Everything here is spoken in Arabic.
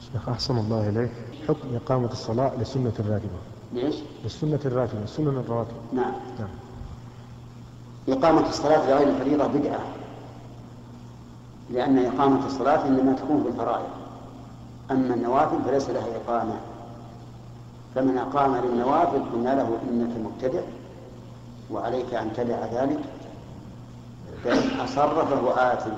شيخ أحسن الله إليك. حكم إقامة الصلاة لسنة الراتبة. ليش؟ للسنة الراتبة سنن الرواتب. نعم. نعم. إقامة الصلاة لغير الفريضة بدعة. لأن إقامة الصلاة إنما تكون في الفرائض. أما النوافل فليس لها إقامة. فمن أقام للنوافل قلنا له إنك مبتدع وعليك أن تدع ذلك. فإن أصر فهو آثم.